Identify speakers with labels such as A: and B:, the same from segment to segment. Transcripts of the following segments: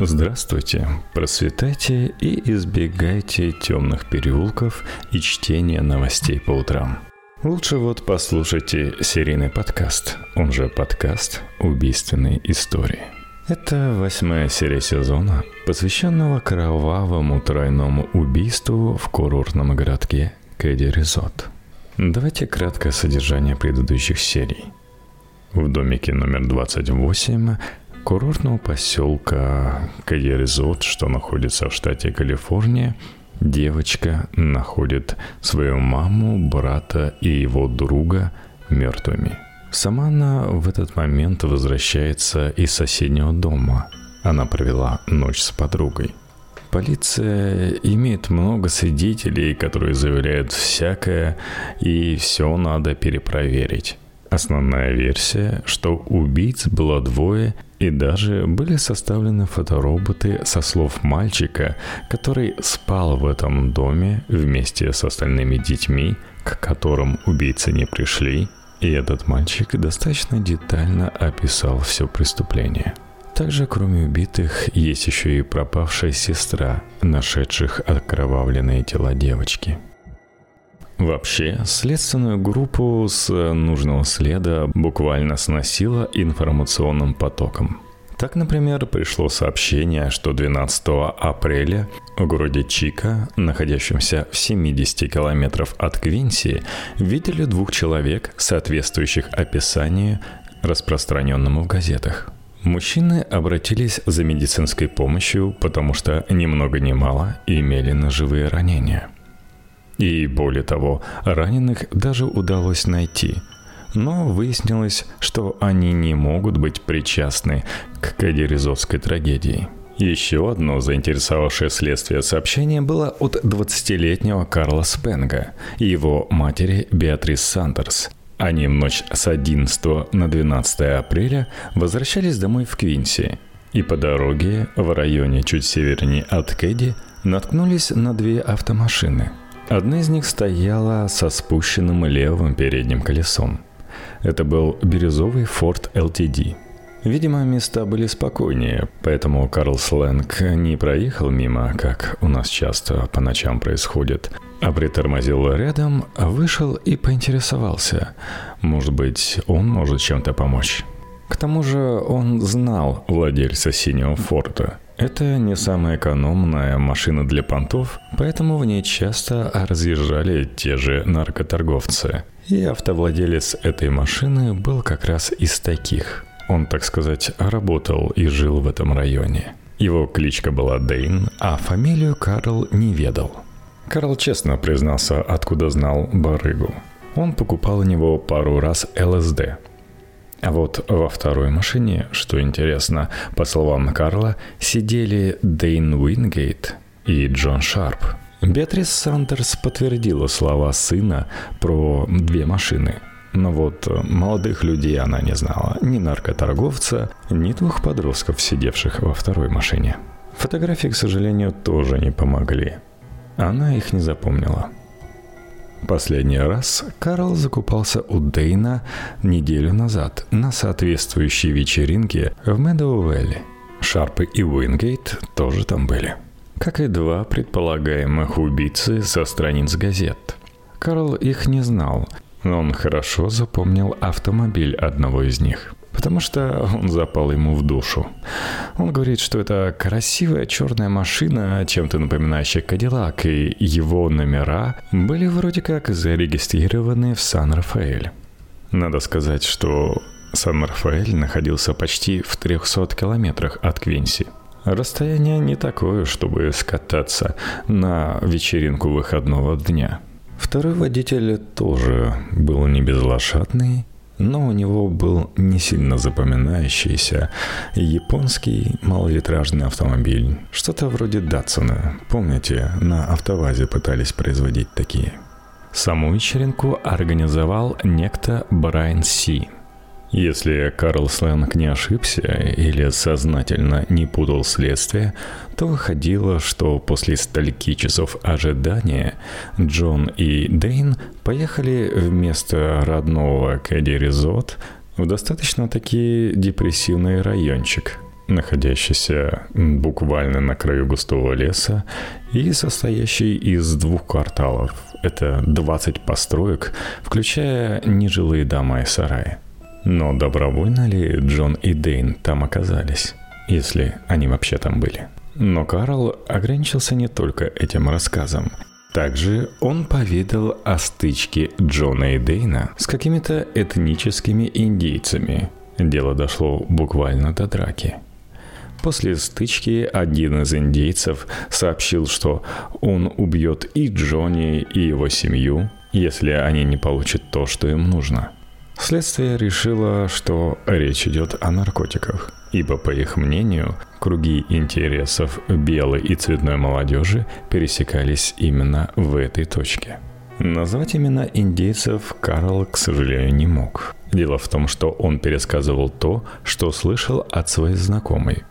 A: Здравствуйте, просветайте и избегайте темных переулков и чтения новостей по утрам. Лучше вот послушайте серийный подкаст, он же подкаст «Убийственные истории». Это восьмая серия сезона, посвященного кровавому тройному убийству в курортном городке Кэдди Резот. Давайте краткое содержание предыдущих серий. В домике номер 28 курортного поселка Каеризот, что находится в штате Калифорния, девочка находит свою маму, брата и его друга мертвыми. Сама она в этот момент возвращается из соседнего дома. Она провела ночь с подругой. Полиция имеет много свидетелей, которые заявляют всякое, и все надо перепроверить. Основная версия, что убийц было двое, и даже были составлены фотороботы со слов мальчика, который спал в этом доме вместе с остальными детьми, к которым убийцы не пришли, и этот мальчик достаточно детально описал все преступление. Также, кроме убитых, есть еще и пропавшая сестра, нашедших окровавленные тела девочки – Вообще, следственную группу с нужного следа буквально сносило информационным потоком. Так, например, пришло сообщение, что 12 апреля в городе Чика, находящемся в 70 километров от Квинси, видели двух человек, соответствующих описанию, распространенному в газетах. Мужчины обратились за медицинской помощью, потому что ни много ни мало имели ножевые ранения – и более того, раненых даже удалось найти. Но выяснилось, что они не могут быть причастны к кадиризовской трагедии. Еще одно заинтересовавшее следствие сообщение было от 20-летнего Карла Спенга и его матери Беатрис Сандерс. Они в ночь с 11 на 12 апреля возвращались домой в Квинси и по дороге в районе чуть севернее от Кэдди наткнулись на две автомашины – Одна из них стояла со спущенным левым передним колесом. Это был бирюзовый Ford LTD. Видимо, места были спокойнее, поэтому Карл Сленг не проехал мимо, как у нас часто по ночам происходит, а притормозил рядом, вышел и поинтересовался. Может быть, он может чем-то помочь. К тому же он знал владельца синего Форда – это не самая экономная машина для понтов, поэтому в ней часто разъезжали те же наркоторговцы. И автовладелец этой машины был как раз из таких. Он, так сказать, работал и жил в этом районе. Его кличка была Дейн, а фамилию Карл не ведал. Карл честно признался, откуда знал барыгу. Он покупал у него пару раз ЛСД, а вот во второй машине, что интересно, по словам Карла, сидели Дейн Уингейт и Джон Шарп. Беатрис Сандерс подтвердила слова сына про две машины. Но вот молодых людей она не знала, ни наркоторговца, ни двух подростков, сидевших во второй машине. Фотографии, к сожалению, тоже не помогли. Она их не запомнила. Последний раз Карл закупался у Дейна неделю назад на соответствующей вечеринке в Медоу-Вэлли. Шарпы и Уингейт тоже там были. Как и два предполагаемых убийцы со страниц газет. Карл их не знал, но он хорошо запомнил автомобиль одного из них потому что он запал ему в душу. Он говорит, что это красивая черная машина, чем-то напоминающая Кадиллак, и его номера были вроде как зарегистрированы в Сан-Рафаэль. Надо сказать, что Сан-Рафаэль находился почти в 300 километрах от Квинси. Расстояние не такое, чтобы скататься на вечеринку выходного дня. Второй водитель тоже был не безлошадный, но у него был не сильно запоминающийся японский малолитражный автомобиль. Что-то вроде Датсона. Помните, на автовазе пытались производить такие. Саму вечеринку организовал некто Брайан Си – если Карл Сленг не ошибся или сознательно не путал следствие, то выходило, что после стольки часов ожидания Джон и Дейн поехали вместо родного Кэдди Резот в достаточно таки депрессивный райончик. находящийся буквально на краю густого леса и состоящий из двух кварталов. Это 20 построек, включая нежилые дома и сараи. Но добровольно ли Джон и Дейн там оказались, если они вообще там были? Но Карл ограничился не только этим рассказом. Также он поведал о стычке Джона и Дейна с какими-то этническими индейцами. Дело дошло буквально до драки. После стычки один из индейцев сообщил, что он убьет и Джонни, и его семью, если они не получат то, что им нужно – Следствие решило, что речь идет о наркотиках, ибо, по их мнению, круги интересов белой и цветной молодежи пересекались именно в этой точке. Назвать имена индейцев Карл, к сожалению, не мог. Дело в том, что он пересказывал то, что слышал от своей знакомой.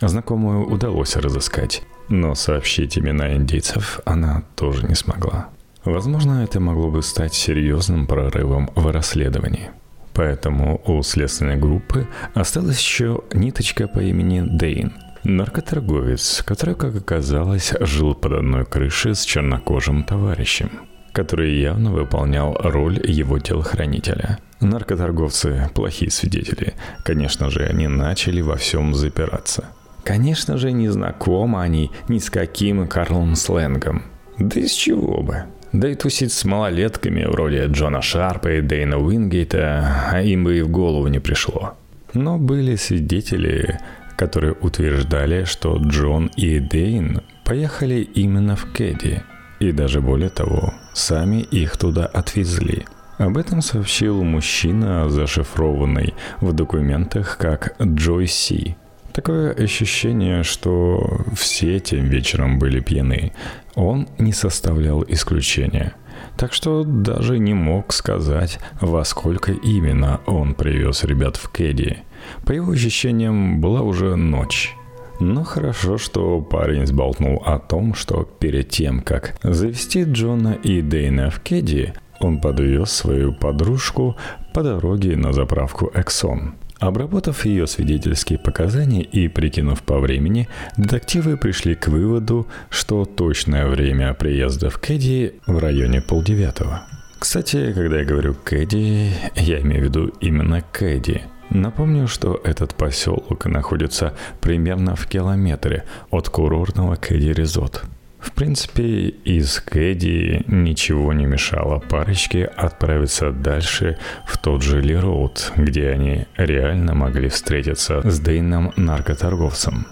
A: Знакомую удалось разыскать, но сообщить имена индейцев она тоже не смогла. Возможно, это могло бы стать серьезным прорывом в расследовании. Поэтому у следственной группы осталась еще ниточка по имени Дейн, наркоторговец, который, как оказалось, жил под одной крышей с чернокожим товарищем, который явно выполнял роль его телохранителя. Наркоторговцы – плохие свидетели. Конечно же, они начали во всем запираться. Конечно же, не знакомы они ни с каким Карлом сленгом. Да из чего бы? Да и тусить с малолетками вроде Джона Шарпа и Дэйна Уингейта а им бы и в голову не пришло. Но были свидетели, которые утверждали, что Джон и Дейн поехали именно в Кэдди. И даже более того, сами их туда отвезли. Об этом сообщил мужчина, зашифрованный в документах как Джой Си. Такое ощущение, что все тем вечером были пьяны. Он не составлял исключения. Так что даже не мог сказать, во сколько именно он привез ребят в Кэдди. По его ощущениям, была уже ночь. Но хорошо, что парень сболтнул о том, что перед тем, как завести Джона и Дейна в Кэдди, он подвез свою подружку по дороге на заправку Эксон. Обработав ее свидетельские показания и прикинув по времени, детективы пришли к выводу, что точное время приезда в Кэдди в районе полдевятого. Кстати, когда я говорю Кэдди, я имею в виду именно Кэдди. Напомню, что этот поселок находится примерно в километре от курортного Кэдди Резот – в принципе, из Кэдди ничего не мешало парочке отправиться дальше в тот же Ли Роуд, где они реально могли встретиться с Дейном наркоторговцем.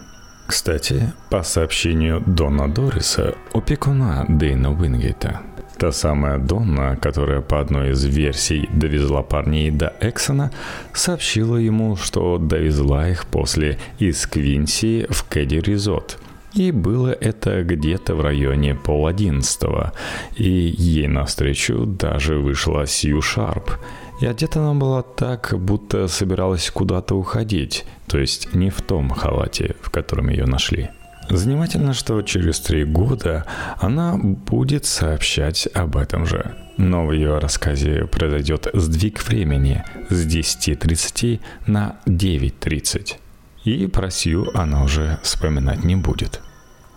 A: Кстати, по сообщению Дона Дориса, опекуна Дейна Уингейта, Та самая Донна, которая по одной из версий довезла парней до Эксона, сообщила ему, что довезла их после из Квинси в Кэдди Резот – и было это где-то в районе пол одиннадцатого. И ей навстречу даже вышла Сью Шарп. И одета она была так, будто собиралась куда-то уходить, то есть не в том халате, в котором ее нашли. Занимательно, что через три года она будет сообщать об этом же. Но в ее рассказе произойдет сдвиг времени с 10.30 на 9.30 и про Сью она уже вспоминать не будет.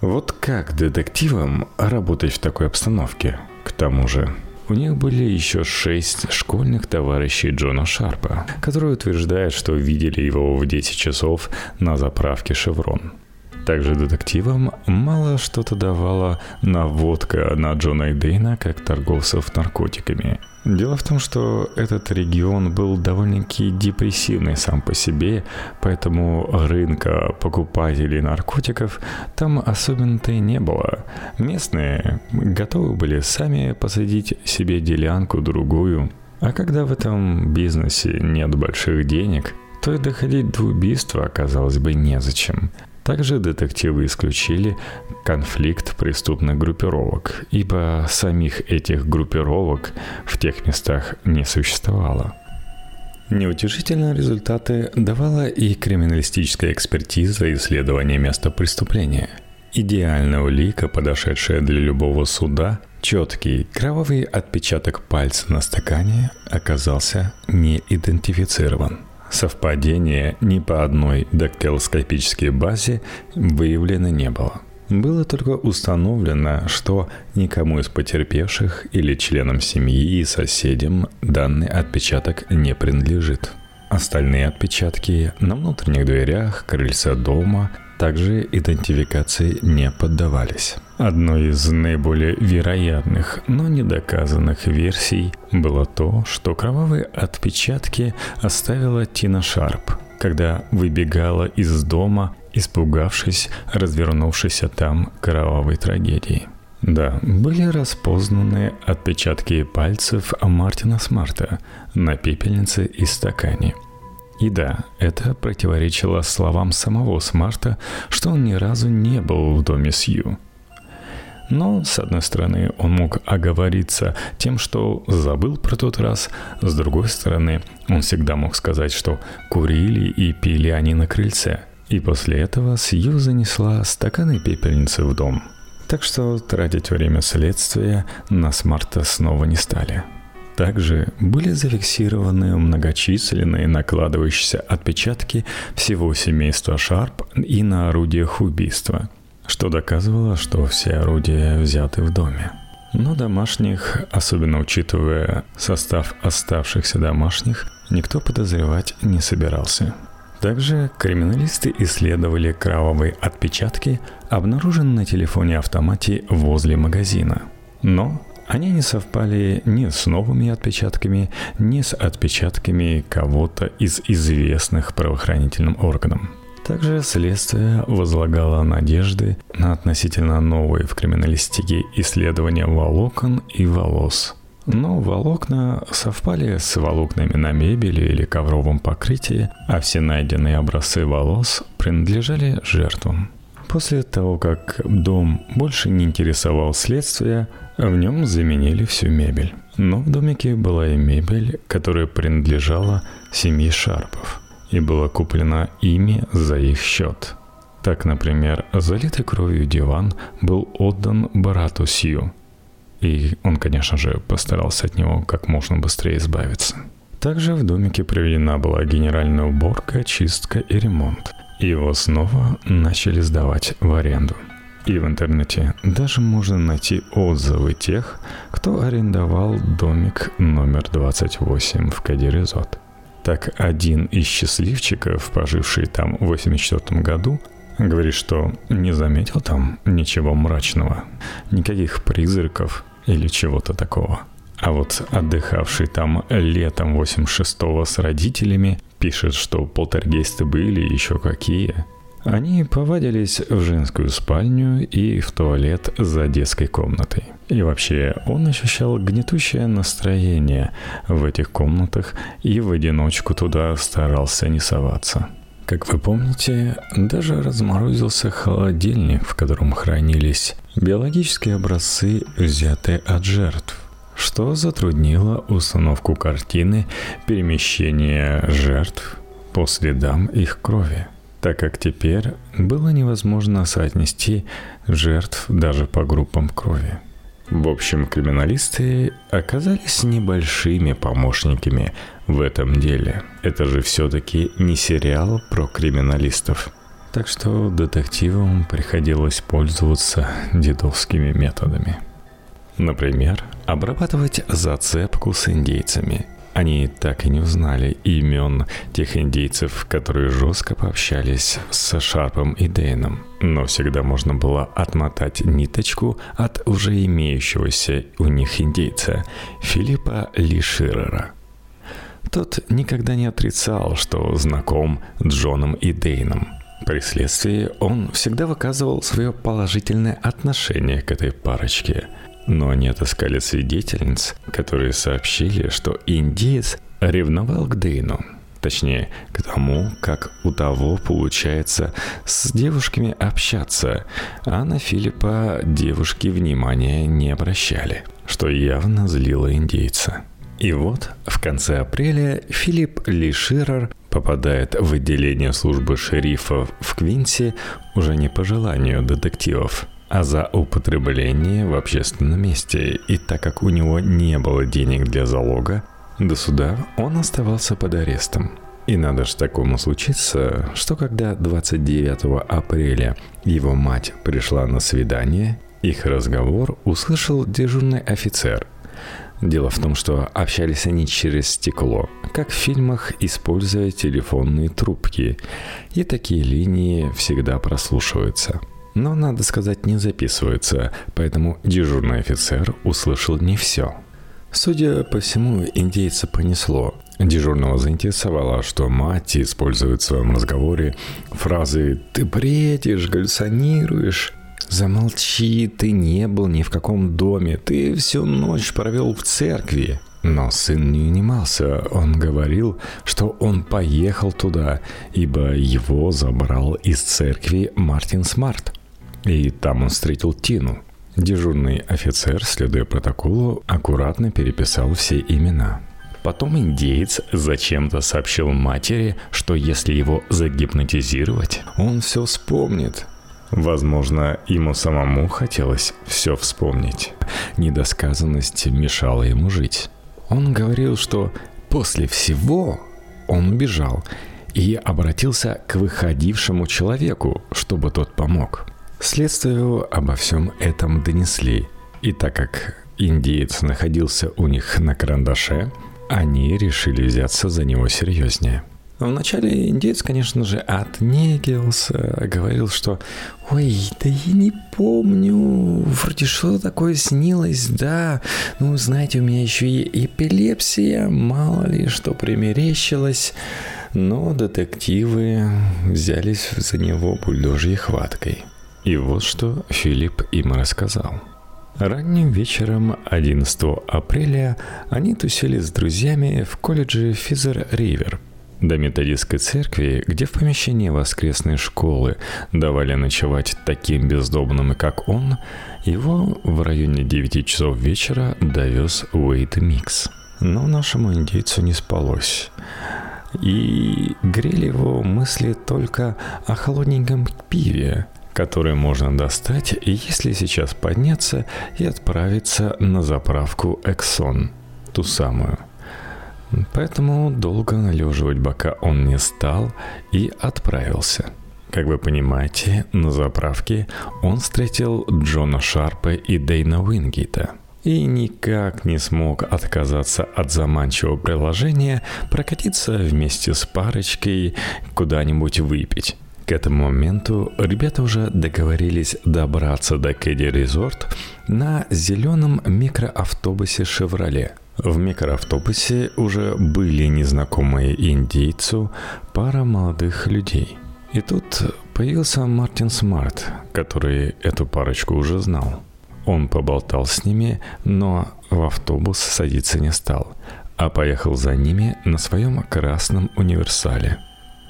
A: Вот как детективам работать в такой обстановке? К тому же, у них были еще шесть школьных товарищей Джона Шарпа, которые утверждают, что видели его в 10 часов на заправке «Шеврон». Также детективам мало что-то давала наводка на Джона Дейна как торговцев наркотиками. Дело в том, что этот регион был довольно-таки депрессивный сам по себе, поэтому рынка покупателей наркотиков там особенно-то и не было. Местные готовы были сами посадить себе делянку другую. А когда в этом бизнесе нет больших денег, то и доходить до убийства оказалось бы незачем. Также детективы исключили конфликт преступных группировок, ибо самих этих группировок в тех местах не существовало. Неутешительные результаты давала и криминалистическая экспертиза исследования места преступления. Идеальная улика, подошедшая для любого суда, четкий кровавый отпечаток пальца на стакане оказался не идентифицирован – Совпадения ни по одной дактилоскопической базе выявлено не было. Было только установлено, что никому из потерпевших или членам семьи и соседям данный отпечаток не принадлежит. Остальные отпечатки на внутренних дверях, крыльца дома также идентификации не поддавались. Одной из наиболее вероятных, но недоказанных версий было то, что кровавые отпечатки оставила Тина Шарп, когда выбегала из дома, испугавшись развернувшейся там кровавой трагедии. Да, были распознаны отпечатки пальцев Мартина Смарта на пепельнице и стакане – и да, это противоречило словам самого Смарта, что он ни разу не был в доме Сью. Но, с одной стороны, он мог оговориться тем, что забыл про тот раз, с другой стороны, он всегда мог сказать, что курили и пили они на крыльце. И после этого Сью занесла стаканы пепельницы в дом. Так что тратить время следствия на Смарта снова не стали. Также были зафиксированы многочисленные накладывающиеся отпечатки всего семейства Шарп и на орудиях убийства, что доказывало, что все орудия взяты в доме. Но домашних, особенно учитывая состав оставшихся домашних, никто подозревать не собирался. Также криминалисты исследовали кровавые отпечатки, обнаруженные на телефоне-автомате возле магазина. Но они не совпали ни с новыми отпечатками, ни с отпечатками кого-то из известных правоохранительным органам. Также следствие возлагало надежды на относительно новые в криминалистике исследования волокон и волос. Но волокна совпали с волокнами на мебели или ковровом покрытии, а все найденные образцы волос принадлежали жертвам. После того, как дом больше не интересовал следствие, в нем заменили всю мебель. Но в домике была и мебель, которая принадлежала семье Шарпов и была куплена ими за их счет. Так, например, залитый кровью диван был отдан брату Сью, и он, конечно же, постарался от него как можно быстрее избавиться. Также в домике проведена была генеральная уборка, чистка и ремонт – его снова начали сдавать в аренду. И в интернете даже можно найти отзывы тех, кто арендовал домик номер 28 в Кадиризот. Так один из счастливчиков, поживший там в 84 году, говорит, что не заметил там ничего мрачного, никаких призраков или чего-то такого. А вот отдыхавший там летом 86-го с родителями пишет, что полтергейсты были еще какие. Они повадились в женскую спальню и в туалет за детской комнатой. И вообще, он ощущал гнетущее настроение в этих комнатах и в одиночку туда старался не соваться. Как вы помните, даже разморозился холодильник, в котором хранились биологические образцы, взятые от жертв что затруднило установку картины перемещения жертв по следам их крови, так как теперь было невозможно соотнести жертв даже по группам крови. В общем, криминалисты оказались небольшими помощниками в этом деле. Это же все-таки не сериал про криминалистов. Так что детективам приходилось пользоваться дедовскими методами. Например, обрабатывать зацепку с индейцами. Они так и не узнали имен тех индейцев, которые жестко пообщались с Шарпом и Дейном. Но всегда можно было отмотать ниточку от уже имеющегося у них индейца Филиппа Лиширера. Тот никогда не отрицал, что знаком Джоном и Дейном. При следствии он всегда выказывал свое положительное отношение к этой парочке – но они отыскали свидетельниц, которые сообщили, что индеец ревновал к Дейну. Точнее, к тому, как у того получается с девушками общаться, а на Филиппа девушки внимания не обращали, что явно злило индейца. И вот в конце апреля Филипп Лиширер попадает в отделение службы шерифа в Квинсе уже не по желанию детективов – а за употребление в общественном месте. И так как у него не было денег для залога, до суда он оставался под арестом. И надо же такому случиться, что когда 29 апреля его мать пришла на свидание, их разговор услышал дежурный офицер. Дело в том, что общались они через стекло, как в фильмах, используя телефонные трубки. И такие линии всегда прослушиваются. Но, надо сказать, не записываются, поэтому дежурный офицер услышал не все. Судя по всему, индейца понесло. Дежурного заинтересовало, что мать использует в своем разговоре фразы «ты бредишь, галлюционируешь», «Замолчи, ты не был ни в каком доме, ты всю ночь провел в церкви». Но сын не унимался, он говорил, что он поехал туда, ибо его забрал из церкви Мартин Смарт. И там он встретил Тину. Дежурный офицер, следуя протоколу, аккуратно переписал все имена. Потом индеец зачем-то сообщил матери, что если его загипнотизировать, он все вспомнит – Возможно, ему самому хотелось все вспомнить. Недосказанность мешала ему жить. Он говорил, что после всего он убежал и обратился к выходившему человеку, чтобы тот помог. Следствию обо всем этом донесли, и так как индиец находился у них на карандаше, они решили взяться за него серьезнее – Вначале индейец, конечно же, отнекивался, говорил, что «Ой, да я не помню, вроде что такое снилось, да, ну, знаете, у меня еще и эпилепсия, мало ли что примерещилось». Но детективы взялись за него бульдожьей хваткой. И вот что Филипп им рассказал. Ранним вечером 11 апреля они тусили с друзьями в колледже Физер-Ривер – до методистской церкви, где в помещении воскресной школы давали ночевать таким бездомным, как он, его в районе 9 часов вечера довез Уэйт Микс. Но нашему индейцу не спалось. И грели его мысли только о холодненьком пиве, который можно достать, если сейчас подняться и отправиться на заправку Эксон, ту самую – Поэтому долго належивать бока он не стал и отправился. Как вы понимаете, на заправке он встретил Джона Шарпа и Дейна Уингейта и никак не смог отказаться от заманчивого приложения прокатиться вместе с парочкой куда-нибудь выпить. К этому моменту ребята уже договорились добраться до Кэдди Резорт на зеленом микроавтобусе «Шевроле», в микроавтобусе уже были незнакомые индейцу пара молодых людей. И тут появился Мартин Смарт, который эту парочку уже знал. Он поболтал с ними, но в автобус садиться не стал, а поехал за ними на своем красном универсале.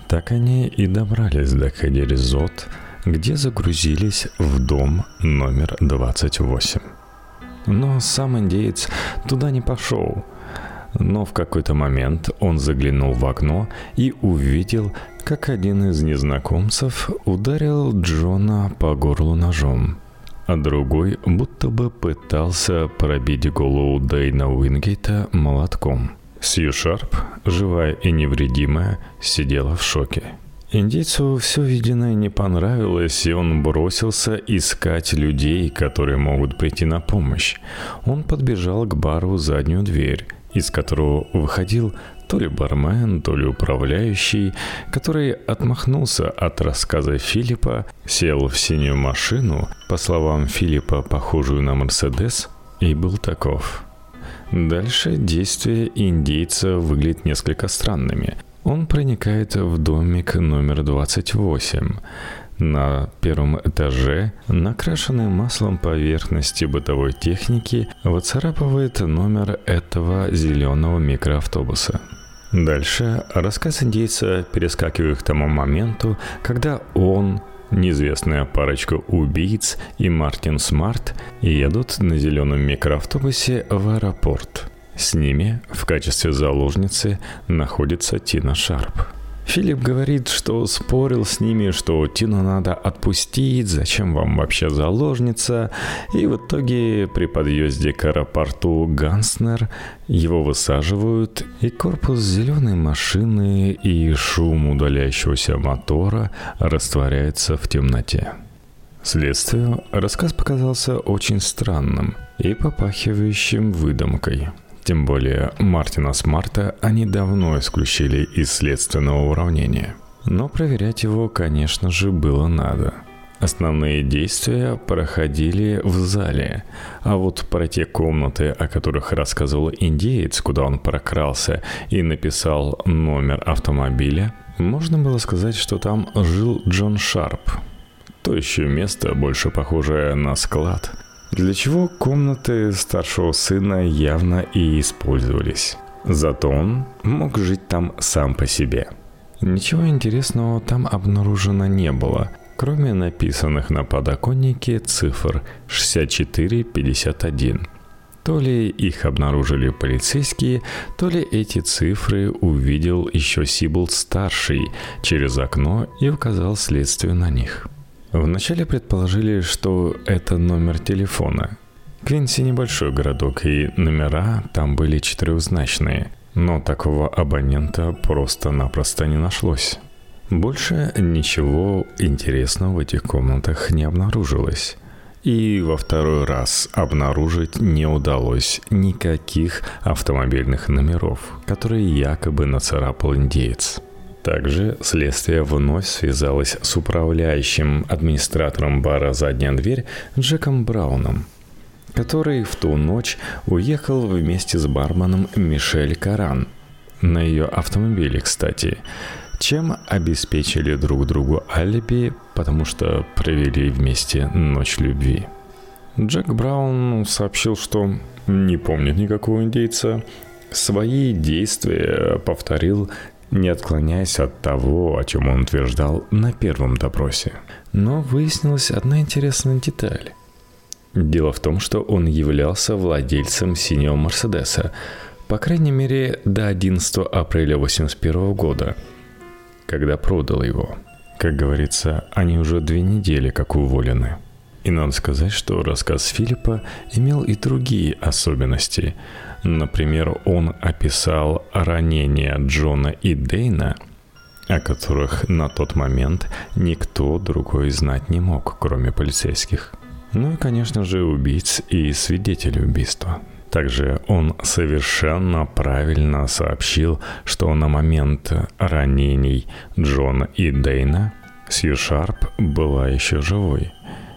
A: Так они и добрались до Хадеризот, где загрузились в дом номер 28. Но сам индеец туда не пошел. Но в какой-то момент он заглянул в окно и увидел, как один из незнакомцев ударил Джона по горлу ножом, а другой будто бы пытался пробить голову Дейна Уингейта молотком. Сью Шарп, живая и невредимая, сидела в шоке. Индейцу все виденное не понравилось, и он бросился искать людей, которые могут прийти на помощь. Он подбежал к бару заднюю дверь, из которого выходил то ли бармен, то ли управляющий, который отмахнулся от рассказа Филиппа, сел в синюю машину, по словам Филиппа, похожую на Мерседес, и был таков. Дальше действия индейца выглядят несколько странными. Он проникает в домик номер 28. На первом этаже, накрашенной маслом поверхности бытовой техники, выцарапывает номер этого зеленого микроавтобуса. Дальше рассказ индейца перескакивает к тому моменту, когда он, неизвестная парочка убийц и Мартин Смарт едут на зеленом микроавтобусе в аэропорт – с ними в качестве заложницы находится Тина Шарп. Филипп говорит, что спорил с ними, что Тину надо отпустить, зачем вам вообще заложница. И в итоге при подъезде к аэропорту Ганснер его высаживают, и корпус зеленой машины и шум удаляющегося мотора растворяется в темноте. Следствию рассказ показался очень странным и попахивающим выдумкой – тем более Мартина Смарта они давно исключили из следственного уравнения. Но проверять его, конечно же, было надо. Основные действия проходили в зале, а вот про те комнаты, о которых рассказывал индеец, куда он прокрался и написал номер автомобиля, можно было сказать, что там жил Джон Шарп. То еще место, больше похожее на склад – для чего комнаты старшего сына явно и использовались. Зато он мог жить там сам по себе. Ничего интересного там обнаружено не было, кроме написанных на подоконнике цифр 6451. То ли их обнаружили полицейские, то ли эти цифры увидел еще Сибл старший через окно и указал следствию на них. Вначале предположили, что это номер телефона. Квинси небольшой городок, и номера там были четырехзначные, но такого абонента просто-напросто не нашлось. Больше ничего интересного в этих комнатах не обнаружилось. И во второй раз обнаружить не удалось никаких автомобильных номеров, которые якобы нацарапал индеец. Также следствие вновь связалось с управляющим администратором бара «Задняя дверь» Джеком Брауном, который в ту ночь уехал вместе с барменом Мишель Каран на ее автомобиле, кстати, чем обеспечили друг другу алиби, потому что провели вместе ночь любви. Джек Браун сообщил, что не помнит никакого индейца, свои действия повторил не отклоняясь от того, о чем он утверждал на первом допросе. Но выяснилась одна интересная деталь. Дело в том, что он являлся владельцем синего Мерседеса, по крайней мере, до 11 апреля 1981 года, когда продал его. Как говорится, они уже две недели как уволены. И надо сказать, что рассказ Филиппа имел и другие особенности – Например, он описал ранения Джона и Дейна, о которых на тот момент никто другой знать не мог, кроме полицейских. Ну и, конечно же, убийц и свидетелей убийства. Также он совершенно правильно сообщил, что на момент ранений Джона и Дейна Сью Шарп была еще живой –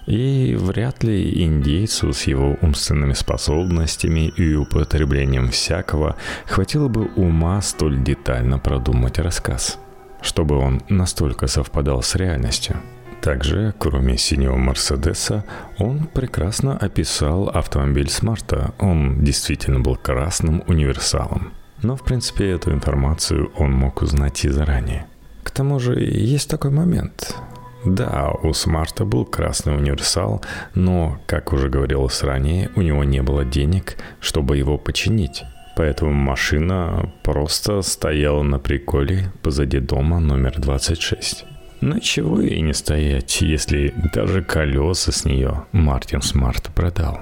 A: и вряд ли индейцу с его умственными способностями и употреблением всякого хватило бы ума столь детально продумать рассказ, чтобы он настолько совпадал с реальностью. Также, кроме синего Мерседеса, он прекрасно описал автомобиль Смарта. Он действительно был красным универсалом. Но, в принципе, эту информацию он мог узнать и заранее. К тому же, есть такой момент. Да, у Смарта был красный универсал, но, как уже говорилось ранее, у него не было денег, чтобы его починить. Поэтому машина просто стояла на приколе позади дома номер 26. Ну чего и не стоять, если даже колеса с нее Мартин Смарт продал.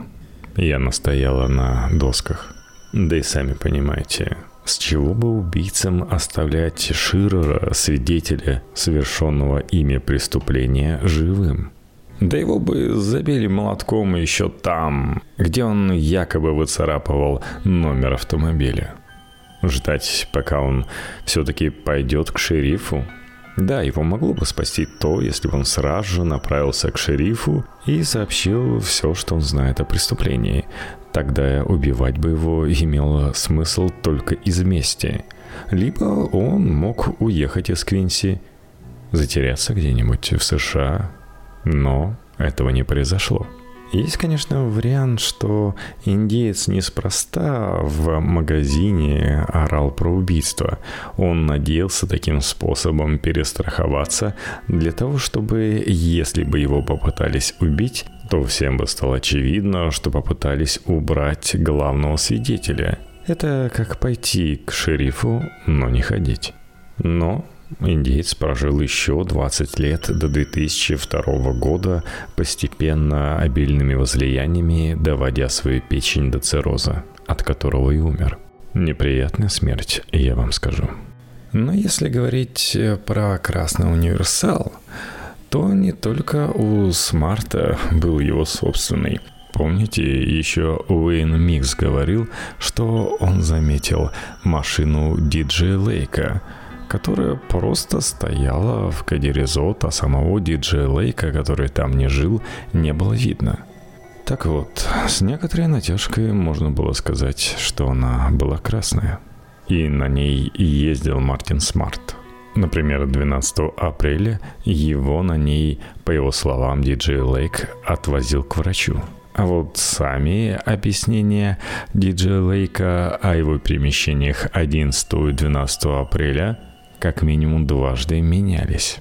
A: Я настояла на досках. Да и сами понимаете, с чего бы убийцам оставлять Ширера, свидетеля совершенного ими преступления, живым? Да его бы забили молотком еще там, где он якобы выцарапывал номер автомобиля. Ждать, пока он все-таки пойдет к шерифу? Да, его могло бы спасти то, если бы он сразу же направился к шерифу и сообщил все, что он знает о преступлении. Тогда убивать бы его имело смысл только из мести. Либо он мог уехать из Квинси, затеряться где-нибудь в США, но этого не произошло. Есть, конечно, вариант, что индеец неспроста в магазине орал про убийство. Он надеялся таким способом перестраховаться для того, чтобы, если бы его попытались убить, то всем бы стало очевидно, что попытались убрать главного свидетеля. Это как пойти к шерифу, но не ходить. Но Индеец прожил еще 20 лет до 2002 года, постепенно обильными возлияниями доводя свою печень до цирроза, от которого и умер. Неприятная смерть, я вам скажу. Но если говорить про Красный Универсал, то не только у Смарта был его собственный. Помните, еще Уэйн Микс говорил, что он заметил машину диджея Лейка, которая просто стояла в Кедди Резорт, а самого диджея Лейка, который там не жил, не было видно. Так вот, с некоторой натяжкой можно было сказать, что она была красная. И на ней ездил Мартин Смарт. Например, 12 апреля его на ней, по его словам, диджей Лейк отвозил к врачу. А вот сами объяснения диджея Лейка о его перемещениях 11 и 12 апреля как минимум дважды менялись.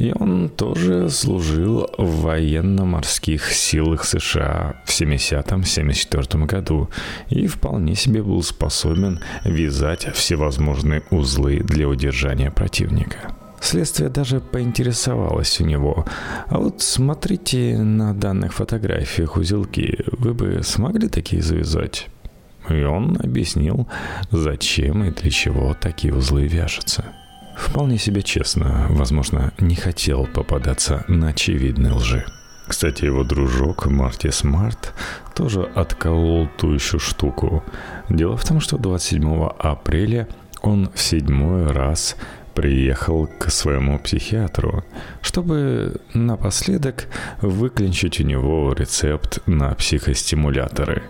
A: И он тоже служил в военно-морских силах США в 70-74 году и вполне себе был способен вязать всевозможные узлы для удержания противника. Следствие даже поинтересовалось у него. А вот смотрите на данных фотографиях узелки. Вы бы смогли такие завязать? И он объяснил, зачем и для чего такие узлы вяжутся. Вполне себе честно, возможно, не хотел попадаться на очевидные лжи. Кстати, его дружок Марти Смарт тоже отколол ту еще штуку. Дело в том, что 27 апреля он в седьмой раз приехал к своему психиатру, чтобы напоследок выклинчить у него рецепт на психостимуляторы.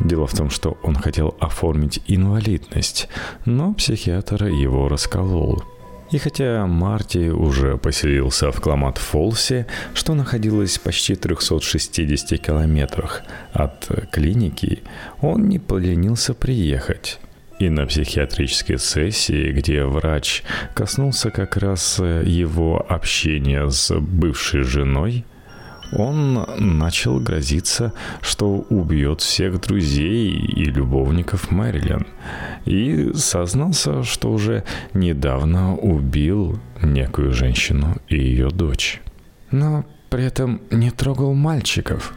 A: Дело в том, что он хотел оформить инвалидность, но психиатр его расколол – и хотя Марти уже поселился в Кламат-Фолсе, что находилось почти 360 километрах от клиники, он не поленился приехать. И на психиатрической сессии, где врач коснулся как раз его общения с бывшей женой – он начал грозиться, что убьет всех друзей и любовников Мэрилин. И сознался, что уже недавно убил некую женщину и ее дочь. Но при этом не трогал мальчиков.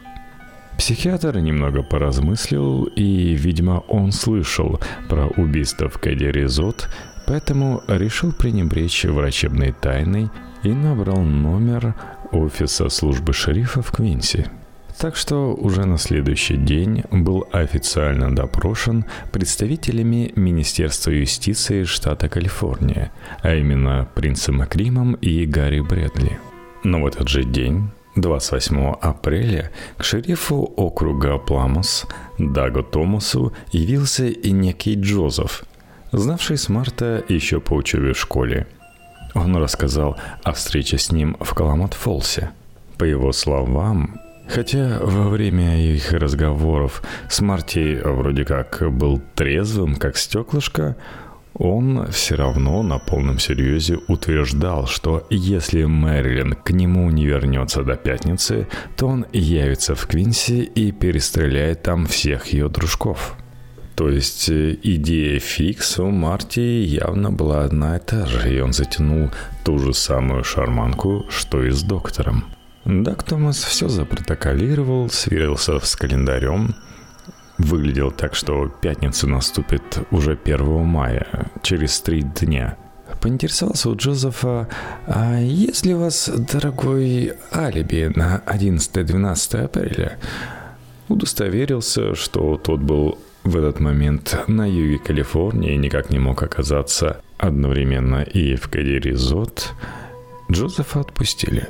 A: Психиатр немного поразмыслил, и, видимо, он слышал про убийство в Кэдди Резот, поэтому решил пренебречь врачебной тайной и набрал номер офиса службы шерифа в Квинси. Так что уже на следующий день был официально допрошен представителями Министерства юстиции штата Калифорния, а именно принцем Макримом и Гарри Брэдли. Но в этот же день 28 апреля к шерифу округа Пламус Даго Томасу явился и некий Джозеф, знавший Смарта еще по учебе в школе – он рассказал о встрече с ним в Каламат-Фолсе. По его словам, Хотя во время их разговоров с Марти вроде как был трезвым, как стеклышко, он все равно на полном серьезе утверждал, что если Мэрилин к нему не вернется до пятницы, то он явится в Квинси и перестреляет там всех ее дружков. То есть э, идея фикс у Марти явно была одна и та же, и он затянул ту же самую шарманку, что и с доктором. Дак Томас все запротоколировал, сверился с календарем, выглядел так, что пятница наступит уже 1 мая, через три дня. Поинтересовался у Джозефа, а есть ли у вас, дорогой, алиби на 11-12 апреля? Удостоверился, что тот был в этот момент на юге Калифорнии никак не мог оказаться. Одновременно и в Кадиризот, Джозефа отпустили.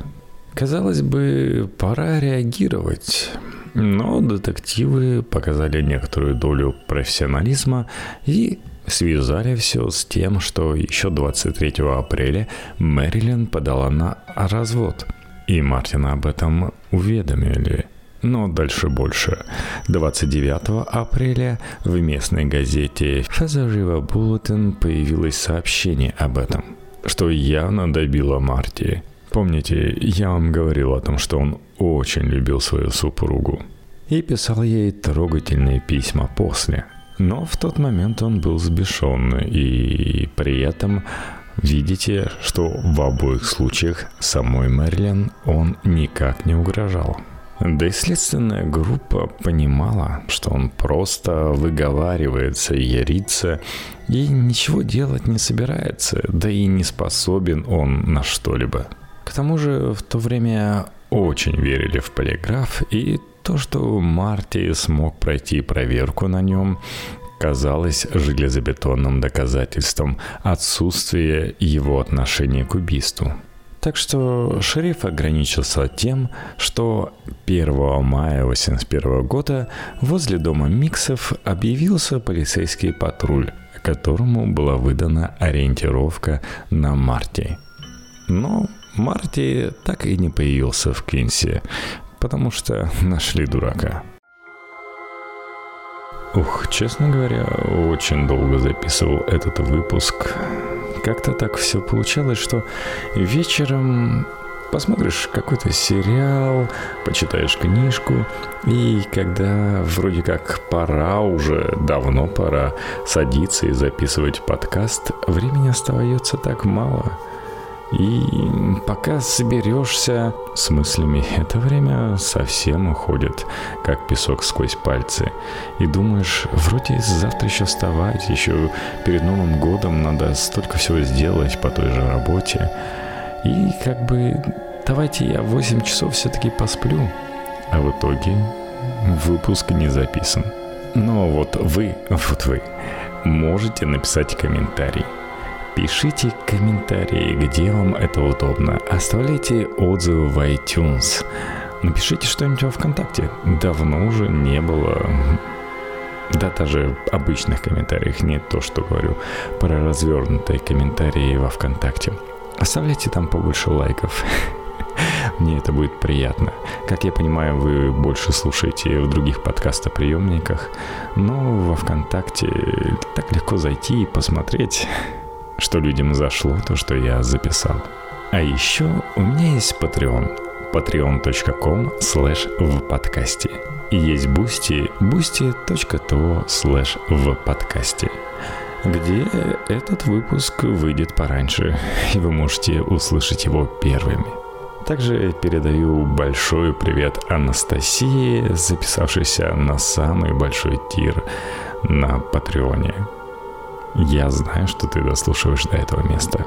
A: Казалось бы, пора реагировать, но детективы показали некоторую долю профессионализма и связали все с тем, что еще 23 апреля Мэрилин подала на развод, и Мартина об этом уведомили – но дальше больше. 29 апреля в местной газете Фазарива Bulletin появилось сообщение об этом, что явно добило Марти. Помните, я вам говорил о том, что он очень любил свою супругу. И писал ей трогательные письма после. Но в тот момент он был сбешен, и при этом видите, что в обоих случаях самой Мэрилин он никак не угрожал. Да и следственная группа понимала, что он просто выговаривается и ярится, и ничего делать не собирается, да и не способен он на что-либо. К тому же в то время очень верили в полиграф, и то, что Марти смог пройти проверку на нем, казалось железобетонным доказательством отсутствия его отношения к убийству. Так что шериф ограничился тем, что 1 мая 1981 года возле дома Миксов объявился полицейский патруль, которому была выдана ориентировка на Марти. Но Марти так и не появился в Квинсе, потому что нашли дурака. Ух, честно говоря, очень долго записывал этот выпуск. Как-то так все получалось, что вечером посмотришь какой-то сериал, почитаешь книжку, и когда вроде как пора уже, давно пора садиться и записывать подкаст, времени остается так мало – и пока соберешься с мыслями, это время совсем уходит, как песок сквозь пальцы. И думаешь, вроде завтра еще вставать, еще перед Новым годом надо столько всего сделать по той же работе. И как бы давайте я 8 часов все-таки посплю. А в итоге выпуск не записан. Но вот вы, вот вы, можете написать комментарий – Пишите комментарии, где вам это удобно. Оставляйте отзывы в iTunes. Напишите что-нибудь во ВКонтакте. Давно уже не было да, даже обычных комментариях, не то, что говорю, про развернутые комментарии во ВКонтакте. Оставляйте там побольше лайков. Мне это будет приятно. Как я понимаю, вы больше слушаете в других подкастоприемниках, но во ВКонтакте так легко зайти и посмотреть что людям зашло то, что я записал. А еще у меня есть Patreon. patreon.com slash в подкасте. И есть Boosty, boosty.to slash в подкасте где этот выпуск выйдет пораньше, и вы можете услышать его первыми. Также передаю большой привет Анастасии, записавшейся на самый большой тир на Патреоне. Я знаю, что ты дослушиваешь до этого места.